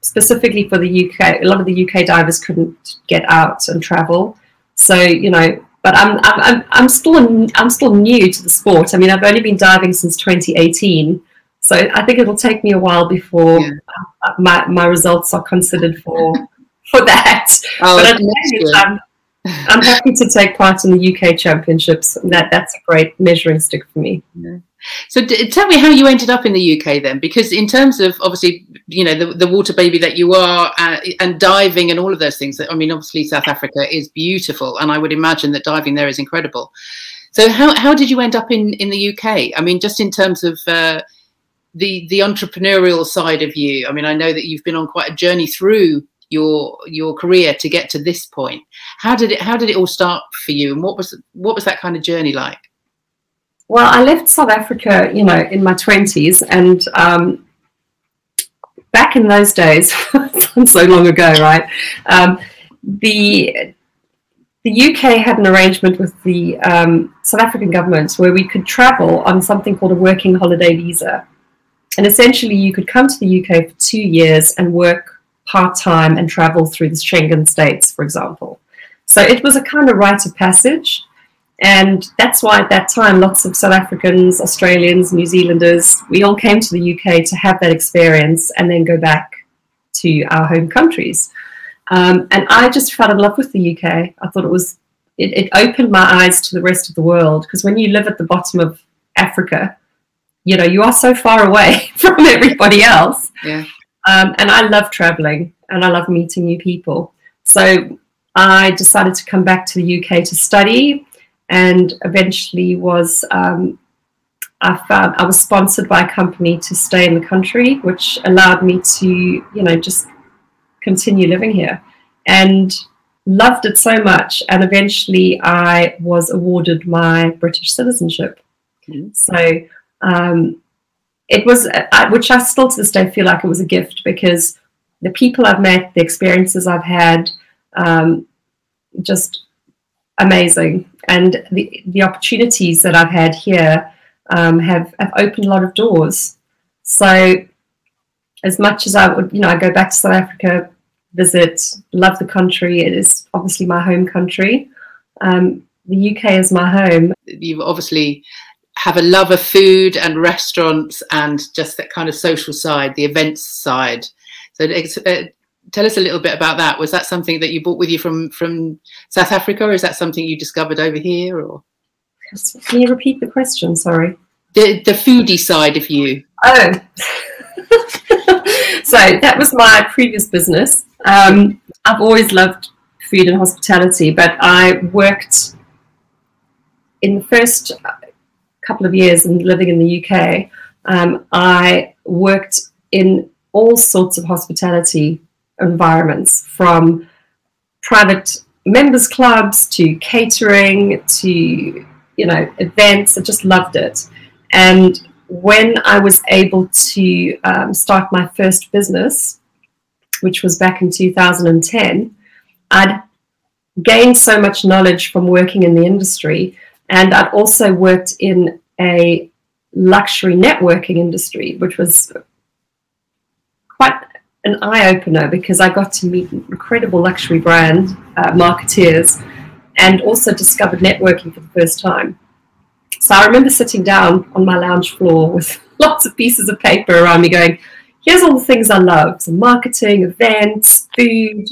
specifically for the UK. A lot of the UK divers couldn't get out and travel, so you know. But I'm I'm I'm still I'm still new to the sport. I mean, I've only been diving since 2018, so I think it'll take me a while before yeah. my my results are considered for for that. Oh, but I'm happy to take part in the UK Championships. That that's a great measuring stick for me. Yeah. So d- tell me how you ended up in the UK then, because in terms of obviously, you know, the, the water baby that you are uh, and diving and all of those things. I mean, obviously South Africa is beautiful, and I would imagine that diving there is incredible. So how how did you end up in in the UK? I mean, just in terms of uh, the the entrepreneurial side of you. I mean, I know that you've been on quite a journey through your your career to get to this point. How did it How did it all start for you, and what was what was that kind of journey like? Well, I left South Africa, you know, in my twenties, and um, back in those days, so long ago, right? Um, the the UK had an arrangement with the um, South African government where we could travel on something called a working holiday visa. And essentially, you could come to the UK for two years and work part time and travel through the Schengen states, for example. So it was a kind of rite of passage. And that's why at that time, lots of South Africans, Australians, New Zealanders, we all came to the UK to have that experience and then go back to our home countries. Um, and I just fell in love with the UK. I thought it was, it, it opened my eyes to the rest of the world because when you live at the bottom of Africa, you know, you are so far away from everybody else. Yeah. Um, and I love traveling and I love meeting new people. So I decided to come back to the UK to study and eventually was um, I found I was sponsored by a company to stay in the country, which allowed me to, you know, just continue living here. And loved it so much. And eventually I was awarded my British citizenship. Mm-hmm. So um, it was, which I still to this day feel like it was a gift because the people I've met, the experiences I've had, um, just amazing. And the, the opportunities that I've had here um, have, have opened a lot of doors. So, as much as I would, you know, I go back to South Africa, visit, love the country. It is obviously my home country. Um, the UK is my home. You've obviously have a love of food and restaurants and just that kind of social side, the events side. So uh, tell us a little bit about that. Was that something that you brought with you from from South Africa, or is that something you discovered over here? Or Can you repeat the question? Sorry. The the foodie side of you. Oh. so that was my previous business. Um, I've always loved food and hospitality, but I worked in the first couple of years and living in the UK. Um, I worked in all sorts of hospitality environments, from private members clubs to catering to you know events. I just loved it, and when I was able to um, start my first business, which was back in 2010, I'd gained so much knowledge from working in the industry, and I'd also worked in a luxury networking industry, which was an eye opener because I got to meet incredible luxury brand uh, marketeers and also discovered networking for the first time. So I remember sitting down on my lounge floor with lots of pieces of paper around me going, here's all the things I love marketing, events, food,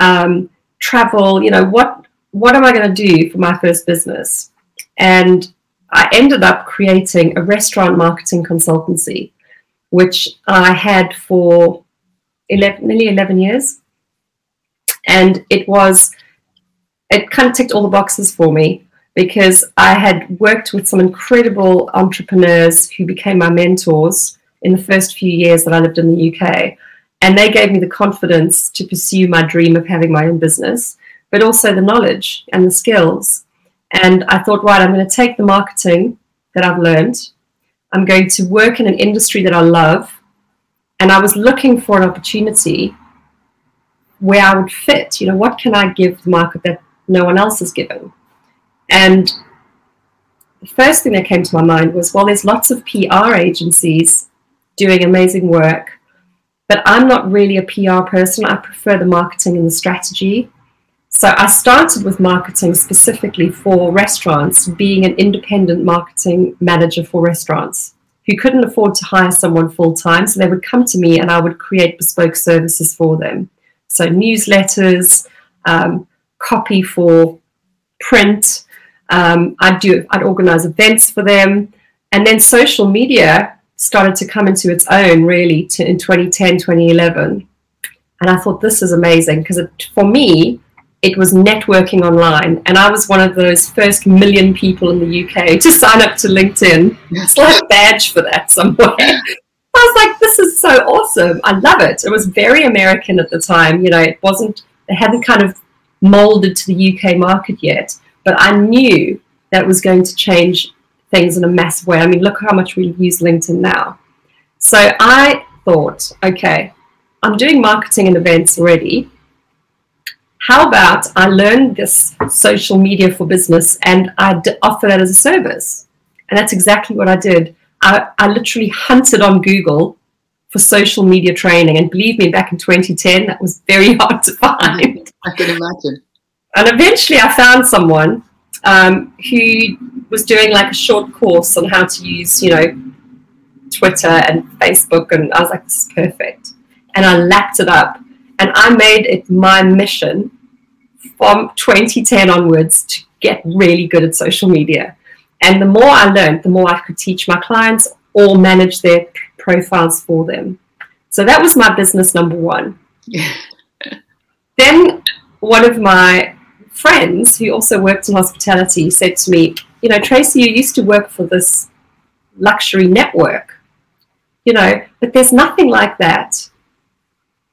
um, travel, you know, what, what am I going to do for my first business? And I ended up creating a restaurant marketing consultancy, which I had for 11, nearly 11 years. And it was, it kind of ticked all the boxes for me because I had worked with some incredible entrepreneurs who became my mentors in the first few years that I lived in the UK. And they gave me the confidence to pursue my dream of having my own business, but also the knowledge and the skills and I thought, right, I'm going to take the marketing that I've learned. I'm going to work in an industry that I love. And I was looking for an opportunity where I would fit. You know, what can I give the market that no one else is given? And the first thing that came to my mind was, well, there's lots of PR agencies doing amazing work, but I'm not really a PR person. I prefer the marketing and the strategy so I started with marketing specifically for restaurants, being an independent marketing manager for restaurants who couldn't afford to hire someone full time. So they would come to me and I would create bespoke services for them. So newsletters, um, copy for print. Um, I'd do I'd organize events for them, and then social media started to come into its own really to, in 2010 2011 and i thought this is amazing because for me it was networking online. And I was one of those first million people in the UK to sign up to LinkedIn. It's like a badge for that somewhere. I was like, this is so awesome. I love it. It was very American at the time. You know, it wasn't, it hadn't kind of molded to the UK market yet. But I knew that was going to change things in a massive way. I mean, look how much we use LinkedIn now. So I thought, okay, I'm doing marketing and events already how about I learn this social media for business and I d- offer that as a service? And that's exactly what I did. I, I literally hunted on Google for social media training. And believe me, back in 2010, that was very hard to find. I can imagine. And eventually I found someone um, who was doing like a short course on how to use, you know, Twitter and Facebook. And I was like, this is perfect. And I lapped it up. And I made it my mission from 2010 onwards to get really good at social media. And the more I learned, the more I could teach my clients or manage their profiles for them. So that was my business number one. then one of my friends who also worked in hospitality said to me, You know, Tracy, you used to work for this luxury network, you know, but there's nothing like that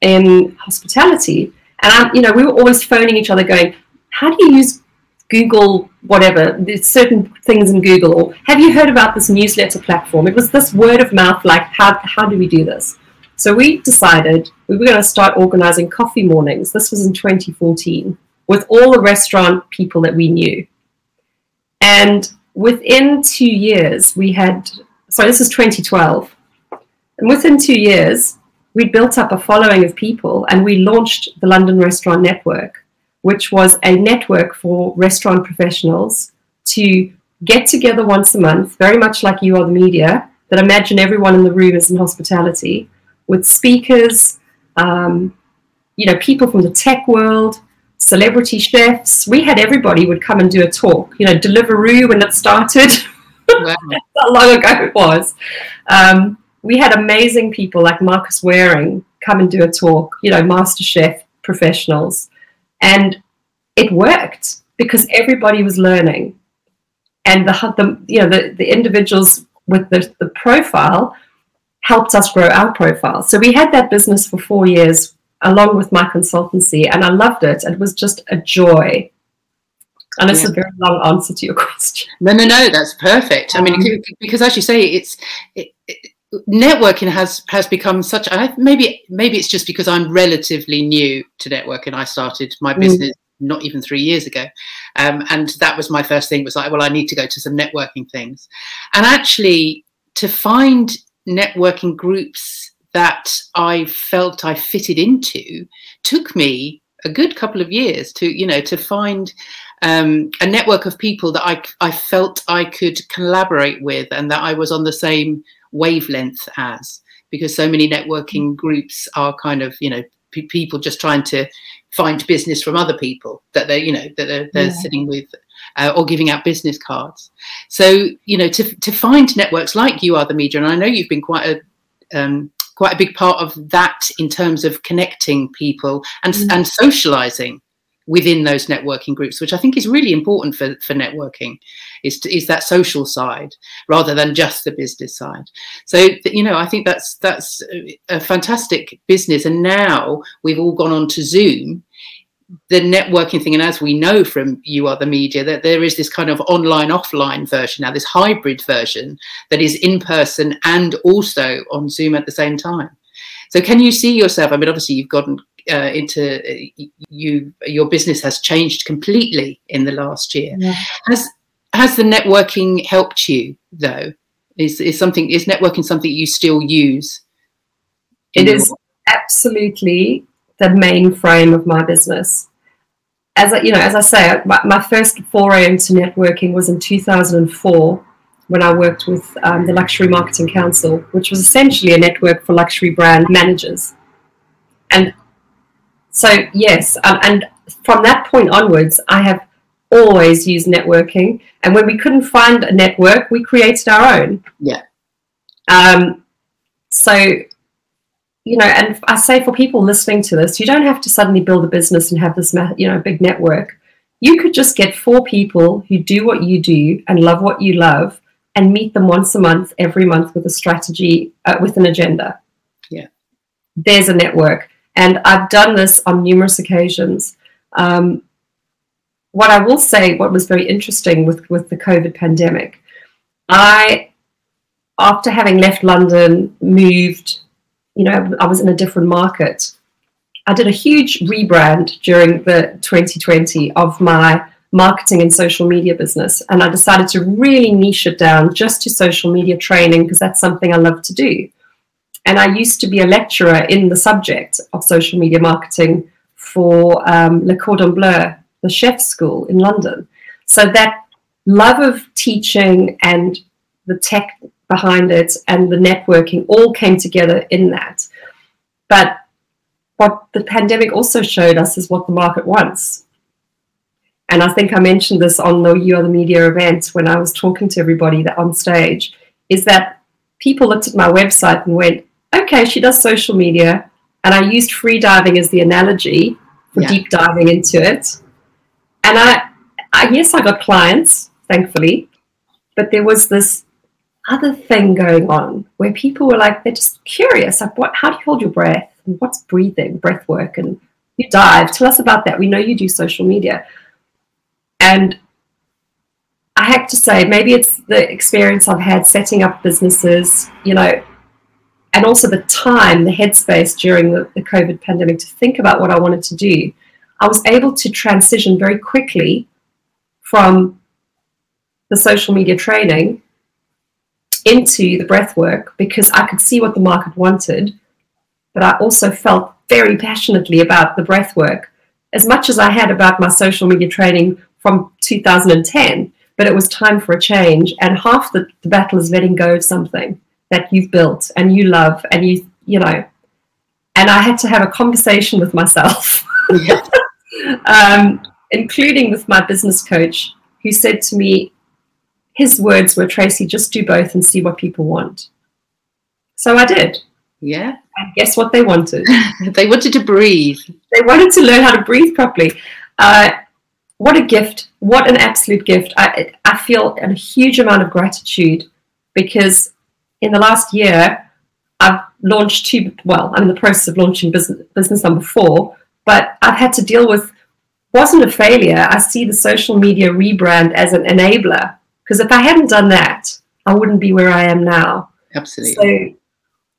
in hospitality. And I'm, you know, we were always phoning each other, going, "How do you use Google? Whatever. There's certain things in Google. Or have you heard about this newsletter platform? It was this word of mouth. Like, how how do we do this? So we decided we were going to start organizing coffee mornings. This was in 2014 with all the restaurant people that we knew. And within two years, we had, sorry, this is 2012. And within two years, we built up a following of people and we launched the London Restaurant Network, which was a network for restaurant professionals to get together once a month, very much like you are the media, that imagine everyone in the room is in hospitality, with speakers, um, you know, people from the tech world, celebrity chefs. We had everybody would come and do a talk. You know, Deliveroo when it started. Wow. how long ago it was. Um, we had amazing people like Marcus Wareing come and do a talk. You know, Master Chef professionals, and it worked because everybody was learning, and the, the you know the, the individuals with the, the profile helped us grow our profile. So we had that business for four years along with my consultancy, and I loved it. It was just a joy. And it's yeah. a very long answer to your question. No, no, no, that's perfect. I mean, um, because as you say, it's it, it, networking has has become such. I, maybe maybe it's just because I'm relatively new to networking. I started my mm. business mm. not even three years ago, um, and that was my first thing. Was like, well, I need to go to some networking things, and actually to find networking groups that I felt I fitted into took me a good couple of years to you know to find um, a network of people that I, I felt I could collaborate with and that I was on the same wavelength as because so many networking groups are kind of you know p- people just trying to find business from other people that they're you know that they're, they're yeah. sitting with uh, or giving out business cards so you know to, to find networks like you are the media and i know you've been quite a um, quite a big part of that in terms of connecting people and, mm. and socializing within those networking groups, which I think is really important for, for networking, is, to, is that social side rather than just the business side. So, you know, I think that's that's a fantastic business. And now we've all gone on to Zoom the networking thing, and as we know from you the media, that there is this kind of online offline version now, this hybrid version that is in person and also on Zoom at the same time. So, can you see yourself? I mean, obviously, you've gotten uh, into uh, you. Your business has changed completely in the last year. Yeah. Has has the networking helped you though? Is is something is networking something you still use? It is absolutely the main frame of my business. As I, you know, as I say, my, first foray into networking was in 2004 when I worked with um, the Luxury Marketing Council, which was essentially a network for luxury brand managers. And so, yes, um, and from that point onwards, I have always used networking. And when we couldn't find a network, we created our own. Yeah. Um, so you know, and I say for people listening to this, you don't have to suddenly build a business and have this, you know, big network. You could just get four people who do what you do and love what you love, and meet them once a month, every month, with a strategy, uh, with an agenda. Yeah, there's a network, and I've done this on numerous occasions. Um, what I will say, what was very interesting with with the COVID pandemic, I, after having left London, moved you know, I was in a different market. I did a huge rebrand during the 2020 of my marketing and social media business. And I decided to really niche it down just to social media training because that's something I love to do. And I used to be a lecturer in the subject of social media marketing for um, Le Cordon Bleu, the chef school in London. So that love of teaching and the tech behind it and the networking all came together in that. But what the pandemic also showed us is what the market wants. And I think I mentioned this on the You Are the Media event when I was talking to everybody that on stage, is that people looked at my website and went, okay, she does social media. And I used free diving as the analogy for yeah. deep diving into it. And I, I, yes, I got clients, thankfully, but there was this other thing going on where people were like, they're just curious, like, what, how do you hold your breath? And what's breathing, breath work? And you dive. Tell us about that. We know you do social media. And I have to say, maybe it's the experience I've had setting up businesses, you know, and also the time, the headspace during the, the COVID pandemic to think about what I wanted to do. I was able to transition very quickly from the social media training into the breath work because I could see what the market wanted, but I also felt very passionately about the breath work as much as I had about my social media training from 2010. But it was time for a change, and half the, the battle is letting go of something that you've built and you love, and you you know. And I had to have a conversation with myself. um, including with my business coach, who said to me, his words were, Tracy, just do both and see what people want. So I did. Yeah. And guess what they wanted? they wanted to breathe. They wanted to learn how to breathe properly. Uh, what a gift. What an absolute gift. I, I feel a huge amount of gratitude because in the last year, I've launched two, well, I'm in the process of launching business, business number four, but I've had to deal with, wasn't a failure. I see the social media rebrand as an enabler because if I hadn't done that, I wouldn't be where I am now. Absolutely. So,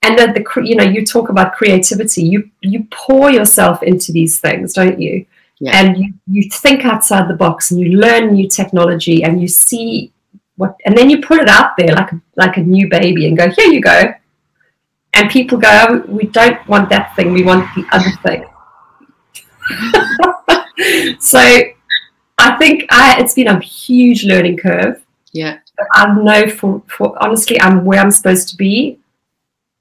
and then the you know you talk about creativity. You you pour yourself into these things, don't you? Yeah. And you, you think outside the box and you learn new technology and you see what, and then you put it out there like a, like a new baby and go, here you go. And people go, oh, we don't want that thing, we want the other thing. so I think I, it's been a huge learning curve. Yeah. I know for, for honestly, I'm where I'm supposed to be.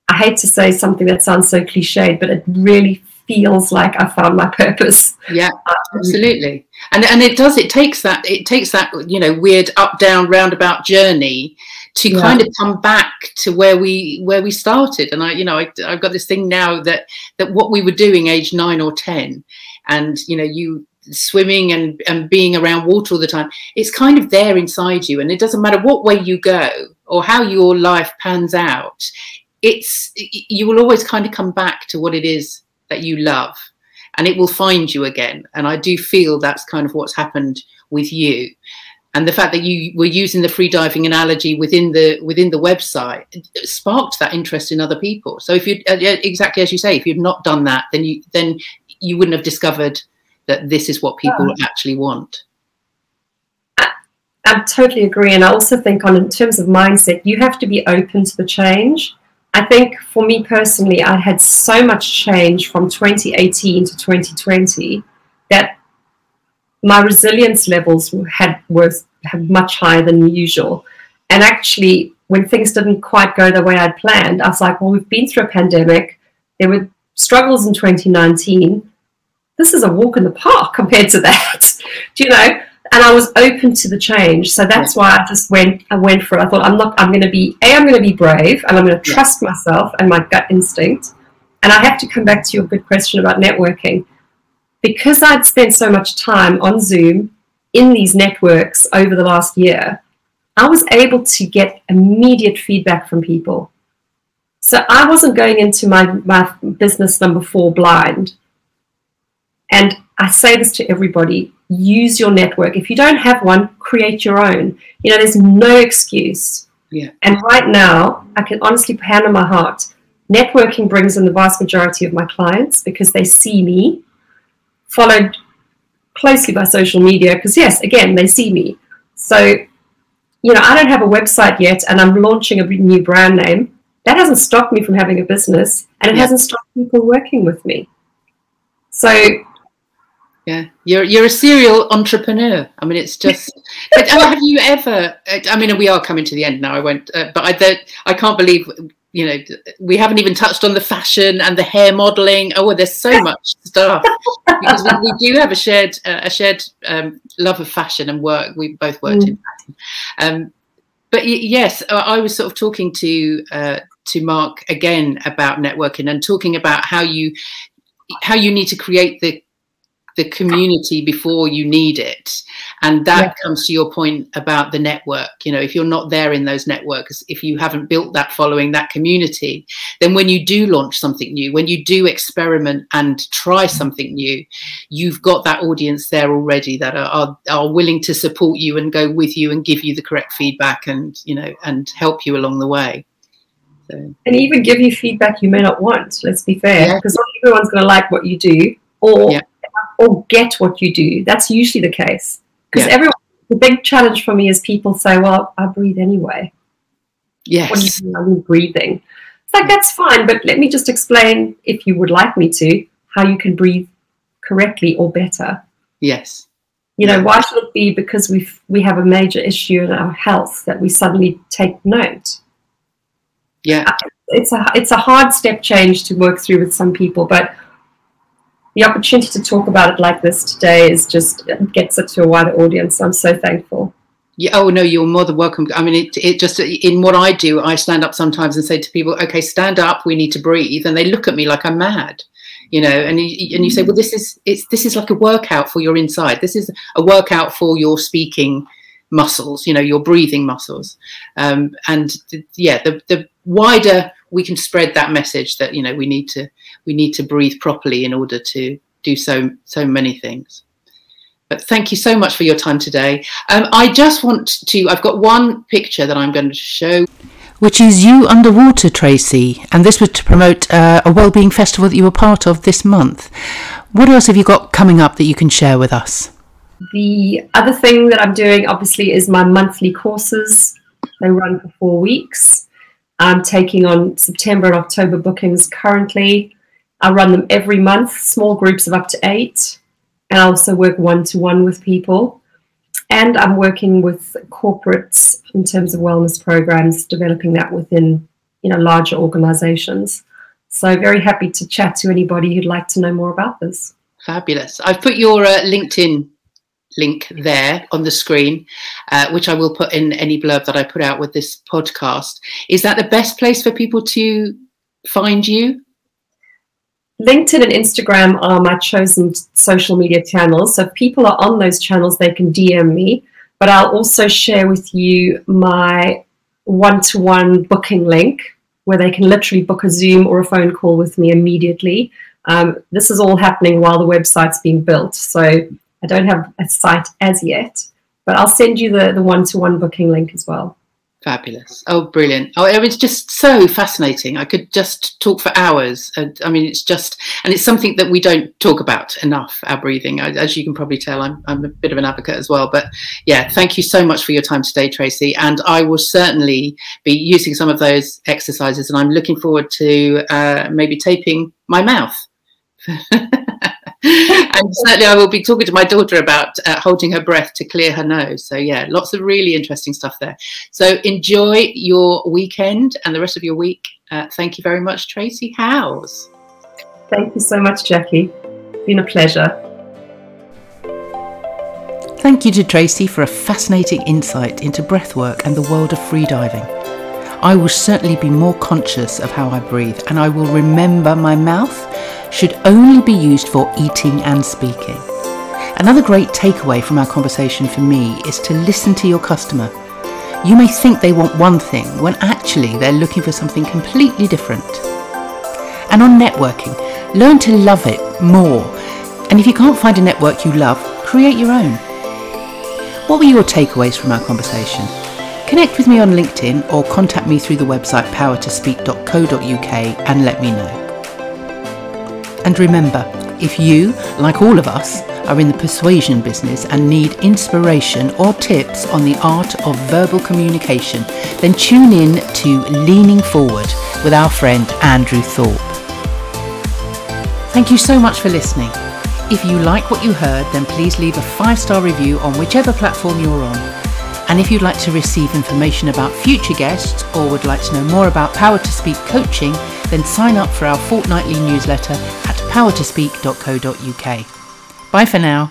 I hate to say something that sounds so cliched, but it really feels like I found my purpose. Yeah, um, absolutely. And and it does. It takes that. It takes that. You know, weird up down roundabout journey to yeah. kind of come back to where we where we started. And I, you know, I, I've got this thing now that that what we were doing age nine or ten, and you know, you swimming and, and being around water all the time it's kind of there inside you and it doesn't matter what way you go or how your life pans out it's you will always kind of come back to what it is that you love and it will find you again. And i do feel that's kind of what's happened with you. And the fact that you were using the free diving analogy within the within the website sparked that interest in other people. So if you uh, exactly as you say if you'd not done that then you then you wouldn't have discovered that this is what people yeah. actually want. I, I totally agree. And i also think on in terms of mindset you have to be open to the change I think for me personally, I had so much change from 2018 to 2020 that my resilience levels had was had much higher than usual. And actually, when things didn't quite go the way I'd planned, I was like, well, we've been through a pandemic. There were struggles in 2019. This is a walk in the park compared to that. Do you know? And I was open to the change. So that's why I just went. I went for it. I thought I'm not. I'm going to be a. I'm going to be brave, and I'm going to trust myself and my gut instinct. And I have to come back to your good question about networking, because I'd spent so much time on Zoom in these networks over the last year. I was able to get immediate feedback from people. So I wasn't going into my, my business number four blind. And I say this to everybody use your network. If you don't have one, create your own. You know, there's no excuse. Yeah. And right now, I can honestly hand on my heart, networking brings in the vast majority of my clients because they see me, followed closely by social media, because yes, again, they see me. So, you know, I don't have a website yet and I'm launching a new brand name. That hasn't stopped me from having a business and it yeah. hasn't stopped people working with me. So yeah, you're you're a serial entrepreneur. I mean, it's just. but have you ever? I mean, we are coming to the end now. I won't, uh, but I I can't believe you know we haven't even touched on the fashion and the hair modeling. Oh, there's so much stuff because we, we, do have a shared uh, a shared um, love of fashion and work. We both worked mm. in fashion. Um, but yes, I was sort of talking to uh, to Mark again about networking and talking about how you how you need to create the the community before you need it and that yeah. comes to your point about the network you know if you're not there in those networks if you haven't built that following that community then when you do launch something new when you do experiment and try something new you've got that audience there already that are, are, are willing to support you and go with you and give you the correct feedback and you know and help you along the way so. and even give you feedback you may not want let's be fair because yeah. not everyone's going to like what you do or yeah or get what you do. That's usually the case. Because yeah. everyone, the big challenge for me is people say, well, I breathe anyway. Yes. What do you mean, I mean breathing? It's like, that's fine, but let me just explain, if you would like me to, how you can breathe correctly or better. Yes. You know, why should it be because we we have a major issue in our health that we suddenly take note? Yeah. Uh, it's a it's a hard step change to work through with some people, but the opportunity to talk about it like this today is just gets it to a wider audience. I'm so thankful. Yeah, oh no, you're more than welcome. I mean, it, it just in what I do, I stand up sometimes and say to people, "Okay, stand up. We need to breathe," and they look at me like I'm mad, you know. And you, and you say, "Well, this is it's this is like a workout for your inside. This is a workout for your speaking muscles, you know, your breathing muscles." Um, and yeah, the the wider we can spread that message that you know we need to we need to breathe properly in order to do so so many things. But thank you so much for your time today. Um, I just want to, I've got one picture that I'm going to show. Which is you underwater, Tracy. And this was to promote uh, a wellbeing festival that you were part of this month. What else have you got coming up that you can share with us? The other thing that I'm doing, obviously, is my monthly courses. They run for four weeks. I'm taking on September and October bookings currently. I run them every month, small groups of up to eight and I also work one to one with people. And I'm working with corporates in terms of wellness programs, developing that within you know larger organizations. So very happy to chat to anybody who'd like to know more about this. Fabulous. I've put your uh, LinkedIn link there on the screen, uh, which I will put in any blurb that I put out with this podcast. Is that the best place for people to find you? LinkedIn and Instagram are my chosen social media channels. So if people are on those channels, they can DM me. But I'll also share with you my one to one booking link where they can literally book a Zoom or a phone call with me immediately. Um, this is all happening while the website's being built. So I don't have a site as yet, but I'll send you the the one to one booking link as well. Fabulous. Oh, brilliant. Oh, it was just so fascinating. I could just talk for hours. I mean, it's just, and it's something that we don't talk about enough, our breathing. As you can probably tell, I'm, I'm a bit of an advocate as well. But yeah, thank you so much for your time today, Tracy. And I will certainly be using some of those exercises. And I'm looking forward to uh, maybe taping my mouth. and certainly, I will be talking to my daughter about uh, holding her breath to clear her nose. So, yeah, lots of really interesting stuff there. So, enjoy your weekend and the rest of your week. Uh, thank you very much, Tracy Howes. Thank you so much, Jackie. Been a pleasure. Thank you to Tracy for a fascinating insight into breathwork and the world of freediving. I will certainly be more conscious of how I breathe and I will remember my mouth should only be used for eating and speaking. Another great takeaway from our conversation for me is to listen to your customer. You may think they want one thing when actually they're looking for something completely different. And on networking, learn to love it more. And if you can't find a network you love, create your own. What were your takeaways from our conversation? Connect with me on LinkedIn or contact me through the website powertospeak.co.uk and let me know. And remember, if you, like all of us, are in the persuasion business and need inspiration or tips on the art of verbal communication, then tune in to Leaning Forward with our friend Andrew Thorpe. Thank you so much for listening. If you like what you heard, then please leave a five star review on whichever platform you're on. And if you'd like to receive information about future guests or would like to know more about Power to Speak coaching, then sign up for our fortnightly newsletter at powertospeak.co.uk. Bye for now.